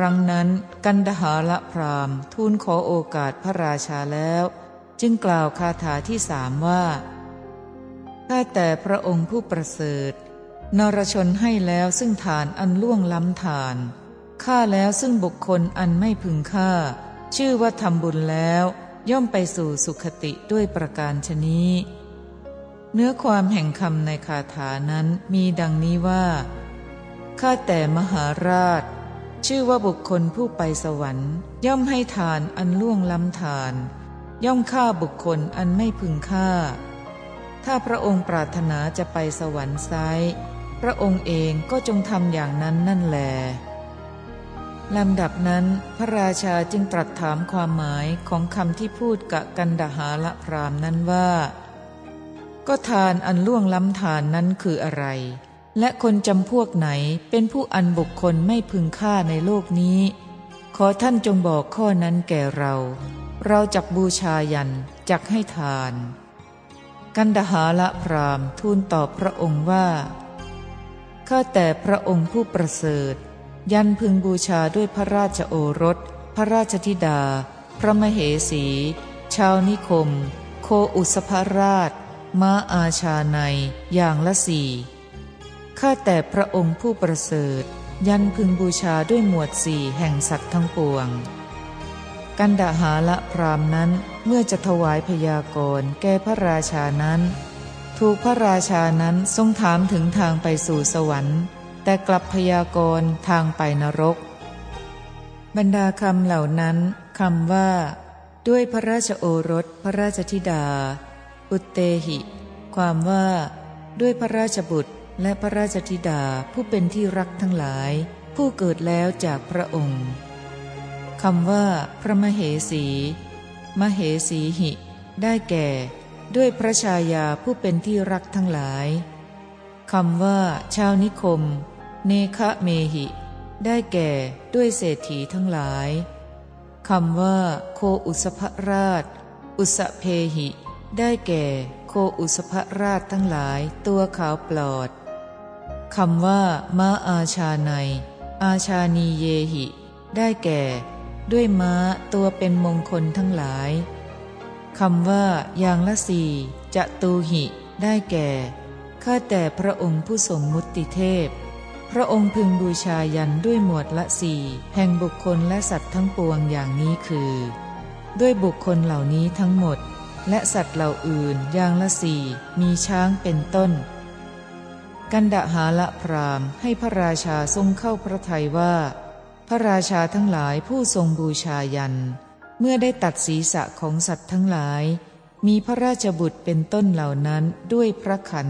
ครั้งนั้นกันดหาละพรามทูลขอโอกาสพระราชาแล้ว จึงกล่าวคาถาที่สามว่า ข้าแต่พระองค์ผู้ประเสริฐ นรชนให้แล้วซึ่งฐานอันล่วงล้ำฐานฆ่าแล้วซึ่งบุคคลอันไม่พึงฆ่า ชื่อว่าทำบุญแล้ว ย่อมไปสู่สุขติด้วยประการชนี้ เนื้อความแห่งคำในคาถานั้นมีดังนี้ว่าข้าแต่มหาราช ชื่อว่าบุคคลผู้ไปสวรรค์ ย่อมให้ทานอันล่วงล้ำทาน ย่อมฆ่าบุคคลอันไม่พึงฆ่า ถ้าพระองค์ปรารถนาจะไปสวรรค์ไซพระองค์เองก็จงทำอย่างนั้นนั่นแหลลำดับนั้นพระราชาจึงตรัสถามความหมายของคำที่พูดกับกันดหาละพรามนั้นว่า ก็ทานอันล่วงล้ำทานนั้นคืออะไร และคนจำพวกไหนเป็นผู้อันบุคคลไม่พึงฆ่าในโลกนี้ ขอท่านจงบอกข้อนั้นแก่เรา เราจักบูชายันจักให้ทาน กันดหาละพรามทูลตอบพระองค์ว่า ข้าแต่พระองค์ผู้ประเสริฐ ยันพึงบูชาด้วยพระราชโอรส พระราชธิดา พระมเหสี ชาวนิคม โคอุสภราชม้าอาชาในอย่างละสี่ ข้าแต่พระองค์ผู้ประเสริฐ ยันพึงบูชาด้วยหมวดสี่แห่งสัตว์ทั้งปวง กันดาหาละพรามนั้นเมื่อจะถวายพยากรณ์แก่พระราชานั้น ถูกพระราชานั้นทรงถามถึงทางไปสู่สวรรค์ แต่กลับพยากรณ์ทางไปนรก บรรดาคำเหล่านั้นคำว่า ด้วยพระราชโอรสพระราชธิดา อุตเตหิ ความว่า ด้วยพระราชบุตร และพระราชธิดาผู้เป็นที่รักทั้งหลาย ผู้เกิดแล้วจากพระองค์คำว่า พระมเหสี มเหสีหิ ได้แก่ ด้วยพระชายาผู้เป็นที่รักทั้งหลายคำว่า ชาวนิคม เนคะเมหิ ได้แก่ด้วยเศรษฐีทั้งหลายคำว่า โคอุสภราช อุสเพหิ ได้แก่ โคอุสภราชทั้งหลาย ตัวขาวปลอด คำว่าม้าอาชาในอาชานีเยหิ ได้แก่ ด้วยม้าตัวเป็นมงคลทั้งหลายคำว่า อย่างละสี่จะตูหิ ได้แก่ ข้าแต่พระองค์ผู้สมมุติเทพ พระองค์พึงบูชายันด้วยหมวดละสี่แห่งบุคคลและสัตว์ทั้งปวงอย่างนี้คือ ด้วยบุคคลเหล่านี้ทั้งหมด และสัตว์เหล่าอื่นอย่างละสี่มีช้างเป็นต้น กันดหาละพรามให้พระราชาทรงเข้าพระทัยว่า พระราชาทั้งหลายผู้ทรงบูชายัน เมื่อได้ตัดศีรษะของสัตว์ทั้งหลาย มีพระราชบุตรเป็นต้นเหล่านั้นด้วยพระขัน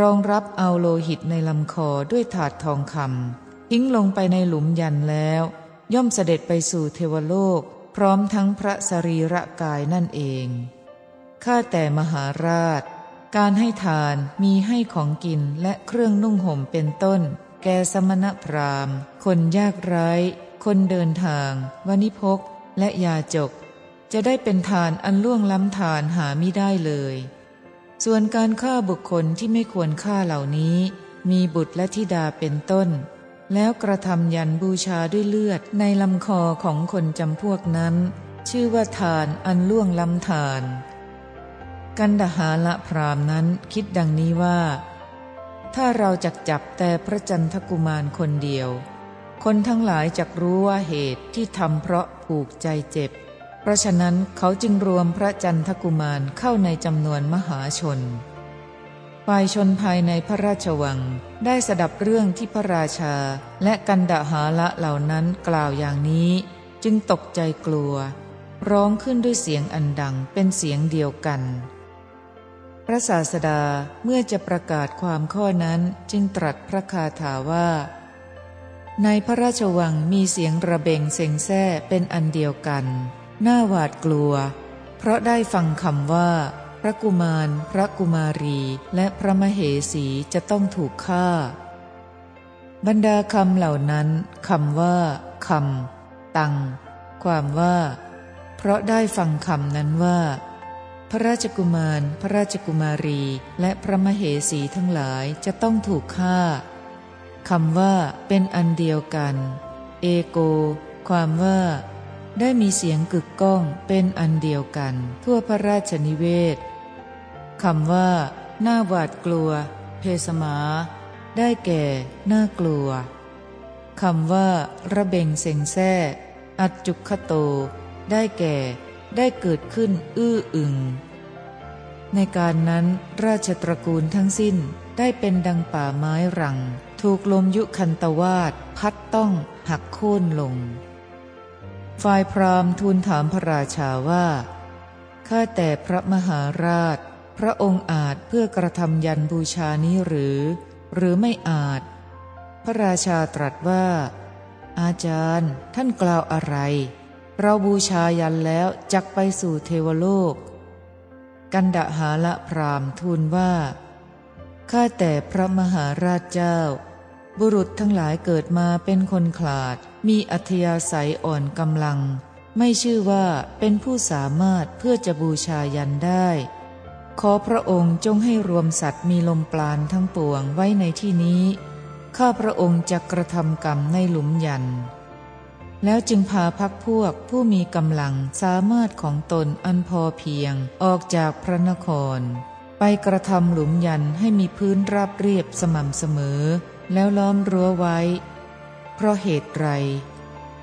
รองรับเอาโลหิตในลำคอด้วยถาดทองคำทิ้งลงไปในหลุมยันแล้ว ย่อมเสด็จไปสู่เทวโลก พร้อมทั้งพระสรีระกายนั่นเองข้าแต่มหาราช การให้ทานมีให้ของกินและเครื่องนุ่งห่มเป็นต้น แก่สมณพราหมณ์ คนยากไร้ คนเดินทาง วณิพก และยาจก จะได้เป็นทานอันล่วงล้ำทานหาไม่ได้เลย ส่วนการฆ่าบุคคลที่ไม่ควรฆ่าเหล่านี้ มีบุตรและธิดาเป็นต้น แล้วกระทำยันบูชาด้วยเลือดในลำคอของคนจำพวกนั้น ชื่อว่าทานอันล่วงล้ำทาน กันดหาละพรามนั้นคิดดังนี้ว่า ถ้าเราจักจับแต่พระจันทกุมารคนเดียว คนทั้งหลายจักรู้ว่าเหตุที่ทำเพราะผูกใจเจ็บ เพราะฉะนั้นเขาจึงรวมพระจันทกุมารเข้าในจำนวนมหาชนฝ่ายชนภายในพระราชวังได้สดับเรื่องที่พระราชาและกันดหาละเหล่านั้นกล่าวอย่างนี้ จึงตกใจกลัว ร้องขึ้นด้วยเสียงอันดังเป็นเสียงเดียวกัน พระศาสดาเมื่อจะประกาศความข้อนั้นจึงตรัสพระคาถาว่า ในพระราชวังมีเสียงระเบงเซ็งแซ่เป็นอันเดียวกันน่าหวาดกลัว เพราะได้ฟังคำว่า พระกุมาร พระกุมารี และพระมเหสีจะต้องถูกฆ่า บรรดาคำเหล่านั้นคำว่าคำตัง ความว่า เพราะได้ฟังคำนั้นว่า ระราชกุมาร พระราชกุมารี และพระมเหสีทั้งหลายจะต้องถูกฆ่าคำว่าเป็นอันเดียวกัน เอโก ความว่า ได้มีเสียงกึกก้องเป็นอันเดียวกัน ทั่วพระราชนิเวศคำว่า หน้าหวาดกลัว เพสมา ได้แก่ น่ากลัวคำว่า ระเบงเสงแซ่อัจจุคโต ได้แก่ ได้เกิดขึ้น อื้ออึง ในการนั้นราชตระกูลทั้งสิ้นได้เป็นดังป่าไม้รัง ถูกลมยุคันตวาดพัดต้องหักโค่นลง ฝ่ายพราหมณ์ทูลถามพระราชาว่า ข้าแต่พระมหาราช พระองค์อาจเพื่อกระทำยันบูชานี้หรือ หรือไม่อาจ พระราชาตรัสว่า อาจารย์ท่านกล่าวอะไร เราบูชายันแล้วจักไปสู่เทวโลก กันดหาละพรามทูลว่า ข้าแต่พระมหาราชเจ้า บุรุษทั้งหลายเกิดมาเป็นคนขลาด มีอัธยาศัยอ่อนกำลัง ไม่ชื่อว่าเป็นผู้สามารถเพื่อจะบูชายันได้ ขอพระองค์จงให้รวมสัตว์มีลมปราณทั้งปวงไว้ในที่นี้ ข้าพระองค์จะกระทำกรรมในหลุมยัน แล้วจึงพาพักพวกผู้มีกำลังสามารถของตนอันพอเพียงออกจากพระนคร ไปกระทำหลุมยันให้มีพื้นราบเรียบสม่ำเสมอ แล้วล้อมรั้วไว้ เพราะเหตุไร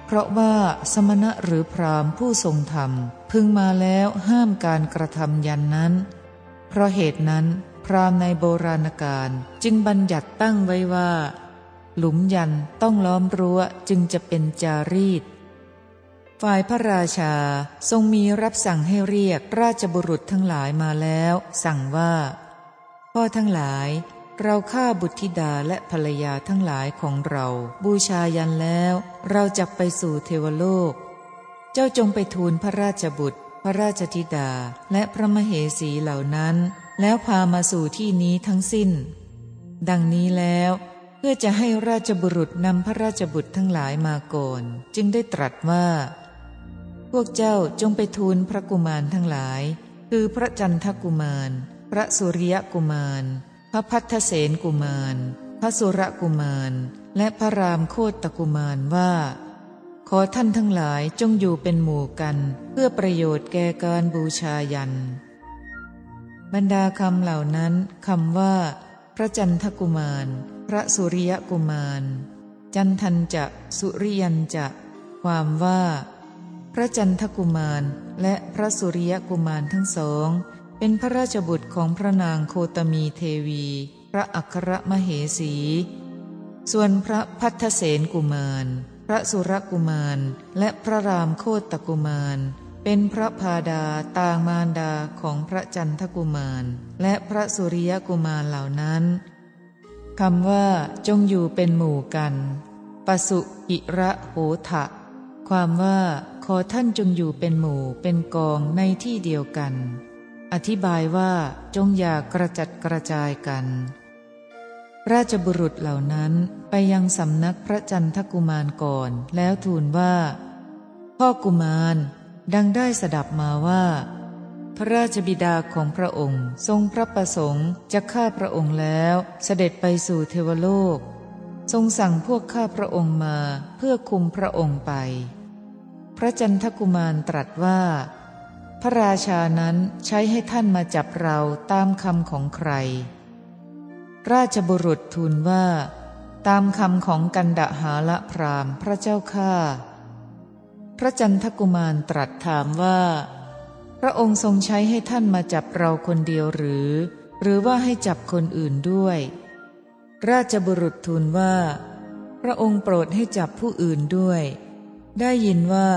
เพราะว่าสมณะหรือพรามผู้ทรงธรรม พึงมาแล้วห้ามการกระทำยันนั้น เพราะเหตุนั้น พรามในโบราณกาลจึงบัญญัติตั้งไว้ว่า หลุมยันต้องล้อมรั้วจึงจะเป็นจารีต ฝ่ายพระราชาทรงมีรับสั่งให้เรียกราชบุรุษทั้งหลายมาแล้ว สั่งว่า พ่อทั้งหลายเราฆ่าบุตรธิดาและภรรยาทั้งหลายของเรา บูชายันแล้ว เราจะไปสู่เทวโลก เจ้าจงไปทูลพระราชบุตร พระราชธิดาและพระมเหสีเหล่านั้น แล้วพามาสู่ที่นี้ทั้งสิ้น ดังนี้แล้ว พื่อจะให้ราชบุรุษนำพระราชบุตรทั้งหลายมาก่อนจึงได้ตรัสว่า พวกเจ้าจงไปทูลพระกุมารทั้งหลาย คือพระจันทกุมาร พระสุริยกุมาร พระพัทเสนกุมาร พระสุรกุมาร และพระรามโคตกุมารว่า ขอท่านทั้งหลายจงอยู่เป็นหมู่กัน เพื่อประโยชน์แก่การบูชายัน บรรดาคำเหล่านั้นคำว่า พระจันทกุมาร พระสุริยกุมาร จันทันจะ สุริยันจะ ความว่า พระจันทกุมารและพระสุริยกุมารทั้งสอง เป็นพระราชบุตรของพระนางโคตมีเทวี พระอัครมเหสี ส่วนพระพัทเสนกุมาร พระสุรกุมาร และพระรามโคตกุมาร เป็นพระพาดาต่างมารดาของพระจันทกุมาร และพระสุริยกุมารเหล่านั้นคำว่าจงอยู่เป็นหมู่กันปสุอิระโหทะความว่าขอท่านจงอยู่เป็นหมู่เป็นกองในที่เดียวกัน อธิบายว่าจงอย่ากระจัดกระจายกัน ราชบุรุษเหล่านั้นไปยังสำนักพระจันทกุมารก่อน แล้วทูลว่า พ่อกุมาร ดังได้สดับมาว่า พระราชบิดาของพระองค์ทรงพระประสงค์จะฆ่าพระองค์แล้วเสด็จไปสู่เทวโลก ทรงสั่งพวกข้าพระองค์มาเพื่อคุมพระองค์ไป พระจันทกุมารตรัสว่า พระราชานั้นใช้ให้ท่านมาจับเราตามคำของใคร ราชบุรุษทูลว่า ตามคำของกันดหาละพรามพระเจ้าข้า พระจันทกุมารตรัสถามว่า พระองค์ทรงใช้ให้ท่านมาจับเราคนเดียวหรือ หรือว่าให้จับคนอื่นด้วย ราชบุรุษทูลว่า พระองค์โปรดให้จับผู้อื่นด้วย ได้ยินว่า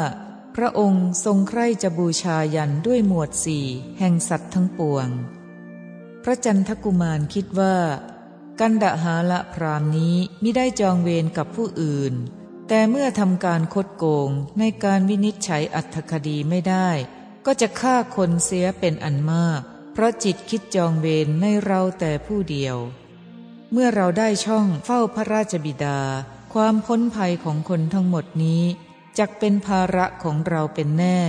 พระองค์ทรงใคร่จะบูชายันด้วยหมวดสี่แห่งสัตว์ทั้งปวง พระจันทกุมารคิดว่า กันดหาละพรามนี้มิได้จองเวรกับผู้อื่น แต่เมื่อทำการคดโกงในการวินิจฉัยอัตถคดีไม่ได้ ก็จะฆ่าคนเสียเป็นอันมาก เพราะจิตคิดจองเวรในเราแต่ผู้เดียว เมื่อเราได้ช่องเฝ้าพระราชบิดา ความพ้นภัยของคนทั้งหมดนี้จักเป็นภาระของเราเป็นแน่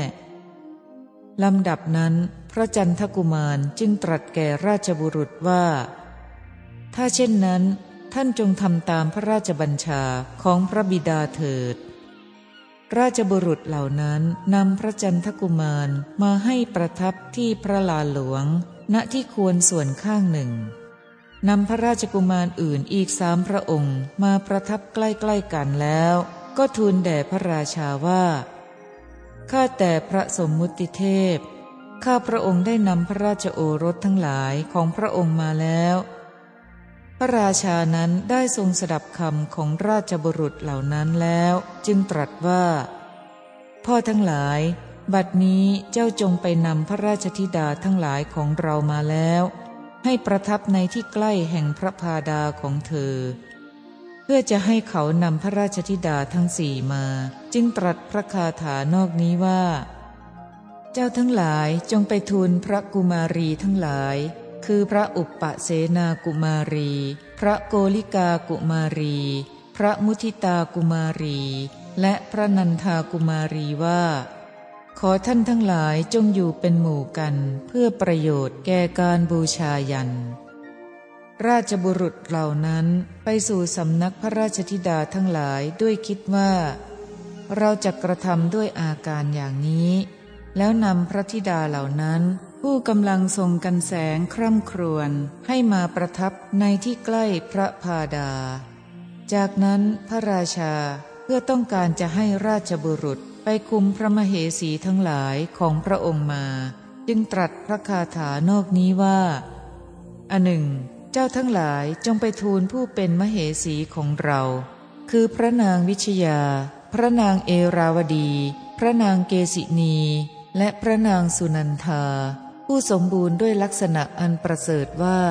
ลำดับนั้น พระจันทกุมารจึงตรัสแก่ราชบุรุษว่า ถ้าเช่นนั้น ท่านจงทำตามพระราชบัญชาของพระบิดาเถิด ราชบุรุษเหล่านั้นนำพระจันทกุมารมาให้ประทับที่พระลานหลวง ณที่ควรส่วนข้างหนึ่งนำพระราชกุมารอื่นอีกสามพระองค์มาประทับใกล้ๆกันแล้ว ก็ทูลแด่พระราชาว่าข้าแต่พระสมมุติเทพข้าพระองค์ได้นำพระราชโอรสทั้งหลายของพระองค์มาแล้ว ระราชานั้นได้ทรงสดับคำของราชบุรุษเหล่านั้นแล้ว จึงตรัสว่า พ่อทั้งหลาย บัดนี้เจ้าจงไปนำพระราชธิดาทั้งหลายของเรามาแล้ว ให้ประทับในที่ใกล้แห่งพระพาดาของเธอ เพื่อจะให้เขานำพระราชธิดาทั้งสี่มา จึงตรัสพระคาถานอกนี้ว่า เจ้าทั้งหลายจงไปทูลพระกุมารีทั้งหลาย คือพระอุปปเสนากุมารี พระโกลิกากุมารี พระมุทิตากุมารี และพระนันทากุมารีว่า ขอท่านทั้งหลายจงอยู่เป็นหมู่กัน เพื่อประโยชน์แก่การบูชายัน ราชบุรุษเหล่านั้นไปสู่สำนักพระราชธิดาทั้งหลายด้วยคิดว่า เราจะกระทำด้วยอาการอย่างนี้ แล้วนำพระธิดาเหล่านั้น ผู้กำลังทรงกันแสงคร่ำครวญให้มาประทับในที่ใกล้พระพาดา จากนั้นพระราชาเพื่อต้องการจะให้ราชบุรุษไปคุมพระมเหสีทั้งหลายของพระองค์มา จึงตรัสพระคาถานอกนี้ว่า อันหนึ่ง เจ้าทั้งหลายจงไปทูลผู้เป็นมเหสีของเรา คือพระนางวิชยา พระนางเอราวดี พระนางเกสินี และพระนางสุนันทา ผู้สมบูรณ์ด้วยลักษณะอันประเสริฐว่า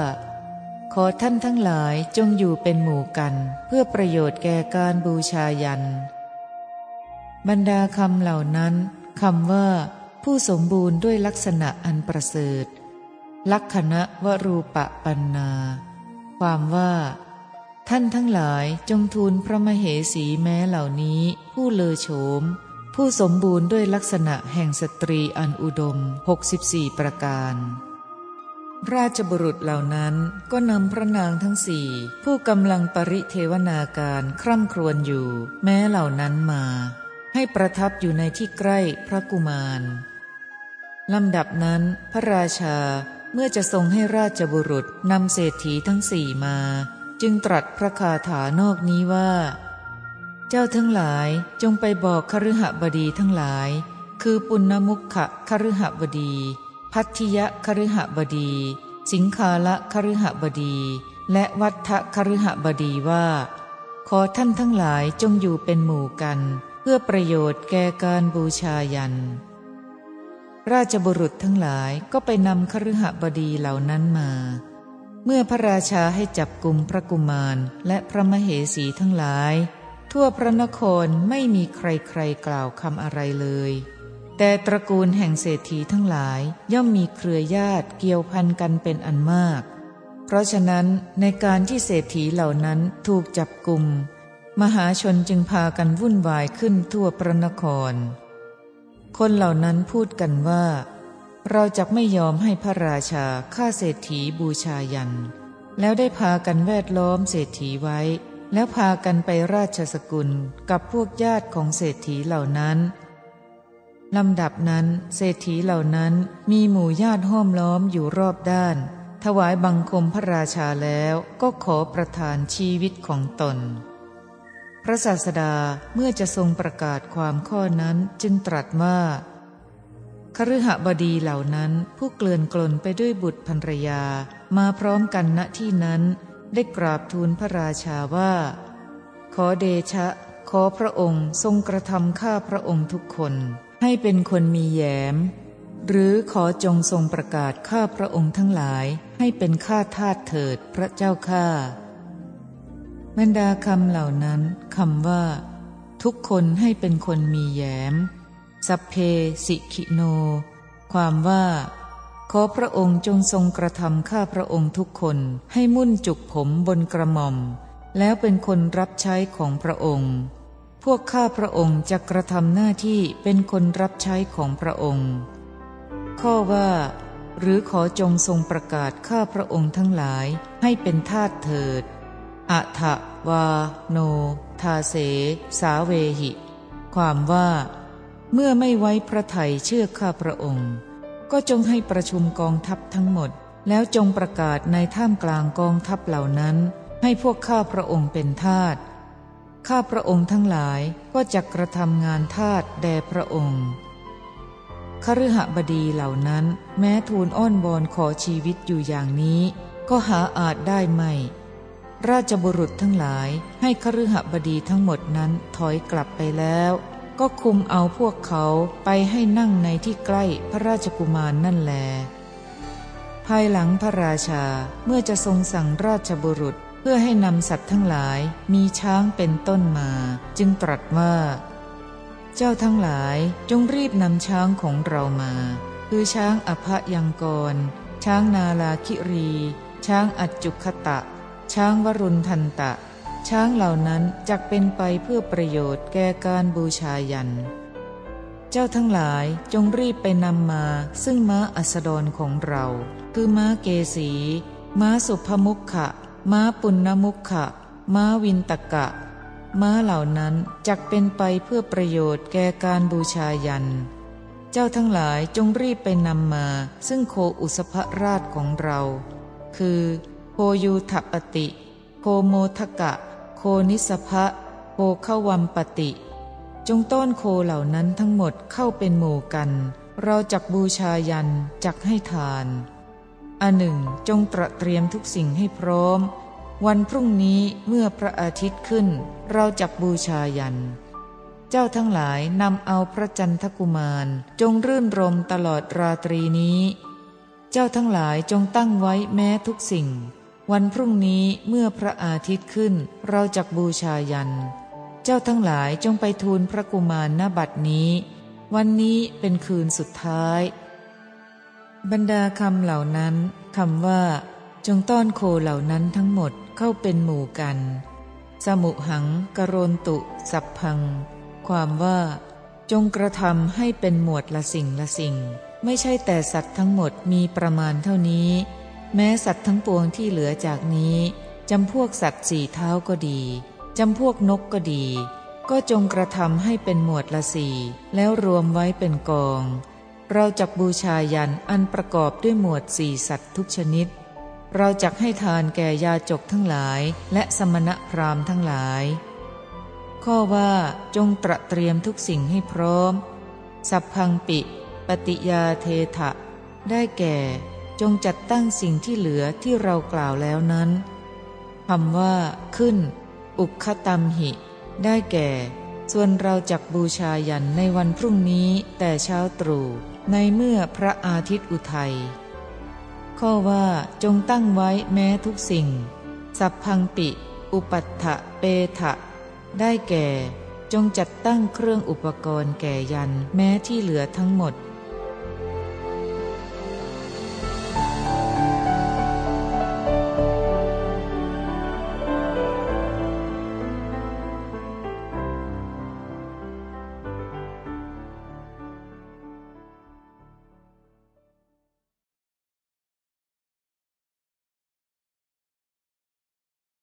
ขอท่านทั้งหลายจงอยู่เป็นหมู่กัน เพื่อประโยชน์แก่การบูชายัน บรรดาคำเหล่านั้นคำว่า ผู้สมบูรณ์ด้วยลักษณะอันประเสริฐ ลักษณะวรูปะปันนา ความว่า ท่านทั้งหลายจงทูลพระมเหสีแม้เหล่านี้ ผู้เลอโฉม ผู้สมบูรณ์ด้วยลักษณะแห่งสตรีอันอุดม 64 ประการ ราชบุรุษเหล่านั้นก็นำพระนางทั้งสี่ผู้กำลังปริเทวนาการคร่ำครวญอยู่ แม้เหล่านั้นมา ให้ประทับอยู่ในที่ใกล้พระกุมารลำดับนั้น พระราชาเมื่อจะทรงให้ราชบุรุษนำเศรษฐีทั้งสี่มา จึงตรัสพระคาถานอกนี้ว่า เจ้าทั้งหลายจงไปบอกคฤหบดีทั้งหลาย คือปุณณมุขะคฤหบดี พัทธิยะคฤหบดี สิงคาละคฤหบดี และวัฏทะคฤหบดีว่า ขอท่านทั้งหลายจงอยู่เป็นหมู่กัน เพื่อประโยชน์แก่การบูชายัน ราชบุรุษทั้งหลายก็ไปนำคฤหบดีเหล่านั้นมาเมื่อพระราชาให้จับกลุ่มพระกุมารและพระมเหสีทั้งหลาย ทั่วพระนครไม่มีใครๆกล่าวคำอะไรเลย แต่ตระกูลแห่งเศรษฐีทั้งหลายย่อมมีเครือญาติเกี่ยวพันกันเป็นอันมาก เพราะฉะนั้นในการที่เศรษฐีเหล่านั้นถูกจับกลุ่ม มหาชนจึงพากันวุ่นวายขึ้นทั่วพระนคร คนเหล่านั้นพูดกันว่า เราจะไม่ยอมให้พระราชาฆ่าเศรษฐีบูชายัน แล้วได้พากันแวดล้อมเศรษฐีไว้ แล้วพากันไปราชสกุลกับพวกญาติของเศรษฐีเหล่านั้นลำดับนั้นเศรษฐีเหล่านั้นมีหมู่ญาติห้อมล้อมอยู่รอบด้าน ถวายบังคมพระราชาแล้วก็ขอประทานชีวิตของตน พระศาสดาเมื่อจะทรงประกาศความข้อนั้นจึงตรัสว่าคฤหบดีเหล่านั้นผู้เกลื่อนกลนไปด้วยบุตรภรรยามาพร้อมกันณที่นั้น ได้กราบทูลพระราชาว่า ขอเดชะ ขอพระองค์ทรงกระทำข้าพระองค์ทุกคนให้เป็นคนมีแยม หรือขอจงทรงประกาศข้าพระองค์ทั้งหลายให้เป็นข้าทาสเถิดพระเจ้าข้าบรรดาคำเหล่านั้นคำว่า ทุกคนให้เป็นคนมีแยมสัพเพสิกิโน ความว่า ขอพระองค์จงทรงกระทำข้าพระองค์ทุกคนให้มุ่นจุกผมบนกระหม่อม แล้วเป็นคนรับใช้ของพระองค์ พวกข้าพระองค์จะกระทำหน้าที่เป็นคนรับใช้ของพระองค์ ข้อว่า หรือขอจงทรงประกาศข้าพระองค์ทั้งหลายให้เป็นทาสเถิดอะทะวา โน ทาเส สาเวหิ ความว่า เมื่อไม่ไว้พระไทยเชื่อข้าพระองค์ ก็จงให้ประชุมกองทัพทั้งหมด แล้วจงประกาศในท่ามกลางกองทัพเหล่านั้น ให้พวกข้าพระองค์เป็นทาสข้าพระองค์ทั้งหลายก็จะกระทำงานทาสแด่พระองค์คฤหบดีเหล่านั้นแม้ทูลอ้อนบอนขอชีวิตอยู่อย่างนี้ ก็หาอาจได้ไม่ ราชบุรุษทั้งหลายให้คฤหบดีทั้งหมดนั้นถอยกลับไปแล้ว ก็คุมเอาพวกเขาไปให้นั่งในที่ใกล้พระราชกุมารนนั่นแล ภายหลังพระราชาเมื่อจะทรงสั่งราชบุรุษเพื่อให้นำสัตว์ทั้งหลายมีช้างเป็นต้นมา จึงตรัสว่า เจ้าทั้งหลายจงรีบนำช้างของเรามา คือช้างอภยังกร ช้างนาลาคิรี ช้างอัจจุคตะ ช้างวรุณทันตะ ช้างเหล่านั้นจักเป็นไปเพื่อประโยชน์แก่การบูชายัน เจ้าทั้งหลายจงรีบไปนำมาซึ่งม้าอัสดรของเรา คือม้าเกสี ม้าสุภมุขะม้าปุณณมุขะ ม้าวินตกะ ม้าเหล่านั้นจักเป็นไปเพื่อประโยชน์แก่การบูชายัน เจ้าทั้งหลายจงรีบไปนำมาซึ่งโคอุสภราชของเรา คือโคยูทปติ โคโมทกะ นิสภะโคขวัมปติ จงต้อนโคเหล่านั้นทั้งหมดเข้าเป็นหมู่กัน เราจักบูชายันจักให้ทานอันหนึ่งจงตระเตรียมทุกสิ่งให้พร้อม วันพรุ่งนี้เมื่อพระอาทิตย์ขึ้น เราจักบูชายัน เจ้าทั้งหลายนำเอาพระจันทกุมาร จงรื่นรมตลอดราตรีนี้ เจ้าทั้งหลายจงตั้งไว้แม้ทุกสิ่ง วันพรุ่งนี้เมื่อพระอาทิตย์ขึ้นเราจักบูชายัน เจ้าทั้งหลายจงไปทูลพระกุมารณบัดนี้ วันนี้เป็นคืนสุดท้าย บรรดาคำเหล่านั้นคำว่า จงต้อนโคเหล่านั้นทั้งหมดเข้าเป็นหมู่กัน สมุหังกรนตุ สัพพัง ความว่า จงกระทำให้เป็นหมวดละสิ่งละสิ่ง ไม่ใช่แต่สัตว์ทั้งหมดมีประมาณเท่านี้ แม้สัตว์ทั้งปวงที่เหลือจากนี้จำพวกสัตว์สี่เท้าก็ดีจำพวกนกก็ดี ก็จงกระทำให้เป็นหมวดละสี่แล้วรวมไว้เป็นกอง เราจักบูชายันอันประกอบด้วยหมวดสี่สัตว์ทุกชนิด เราจักให้ทานแก่ยาจกทั้งหลายและสมณพราหมณ์ทั้งหลาย ข้อว่าจงตระเตรียมทุกสิ่งให้พร้อม สัพพังปิ ปฏิยาเทถะ ได้แก่ จงจัดตั้งสิ่งที่เหลือที่เรากล่าวแล้วนั้นคำว่า ขึ้น อุคตัมหิ ได้แก่ ส่วนเราจักบูชายันในวันพรุ่งนี้แต่เช้าตรู่ในเมื่อพระอาทิตย์อุทัย ข้อว่าจงตั้งไว้แม้ทุกสิ่ง สัพพังปิ อุปัฏฐะเปทะได้แก่ จงจัดตั้งเครื่องอุปกรณ์แก่ยันแม้ที่เหลือทั้งหมด